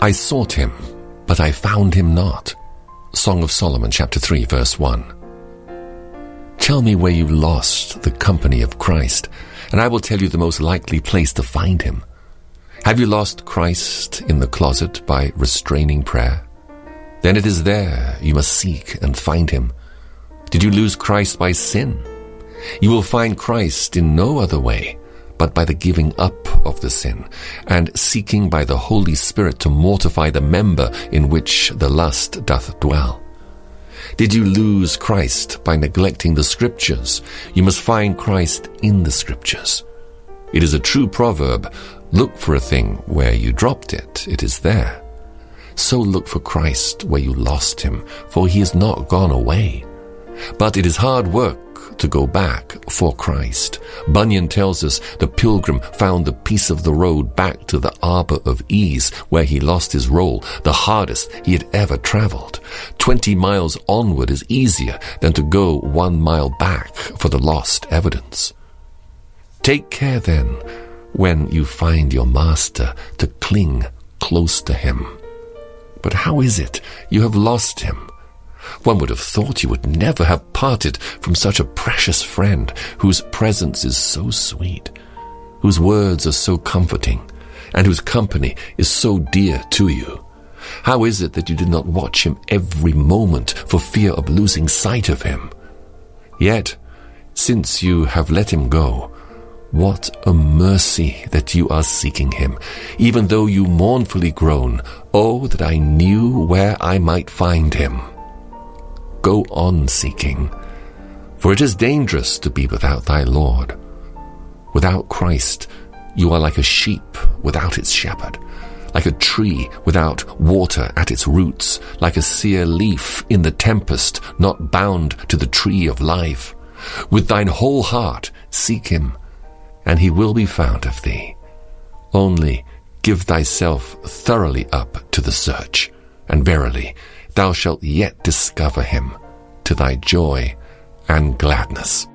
I sought him, but I found him not. Song of Solomon, chapter 3, verse 1. Tell me where you lost the company of Christ, and I will tell you the most likely place to find him. Have you lost Christ in the closet by restraining prayer? Then it is there you must seek and find him. Did you lose Christ by sin? You will find Christ in no other way but by the giving up of the sin and seeking by the Holy Spirit to mortify the member in which the lust doth dwell. Did you lose Christ by neglecting the scriptures? You must find Christ in the scriptures. It is a true proverb, look for a thing where you dropped it, it is there. So look for Christ where you lost him, for he is not gone away. But it is hard work to go back for Christ. Bunyan tells us the pilgrim found the piece of the road back to the arbor of ease where he lost his roll, the hardest he had ever traveled. Twenty miles onward is easier than to go one mile back for the lost evidence. Take care then, when you find your master, to cling close to him. But how is it you have lost him? One would have thought you would never have parted from such a precious friend whose presence is so sweet, whose words are so comforting, and whose company is so dear to you. How is it that you did not watch him every moment for fear of losing sight of him? Yet, since you have let him go, what a mercy that you are seeking him, even though you mournfully groan, Oh, that I knew where I might find him go on seeking, for it is dangerous to be without thy Lord. Without Christ, you are like a sheep without its shepherd, like a tree without water at its roots, like a sere leaf in the tempest, not bound to the tree of life. With thine whole heart seek him, and he will be found of thee. Only give thyself thoroughly up to the search, and verily, thou shalt yet discover him to thy joy and gladness.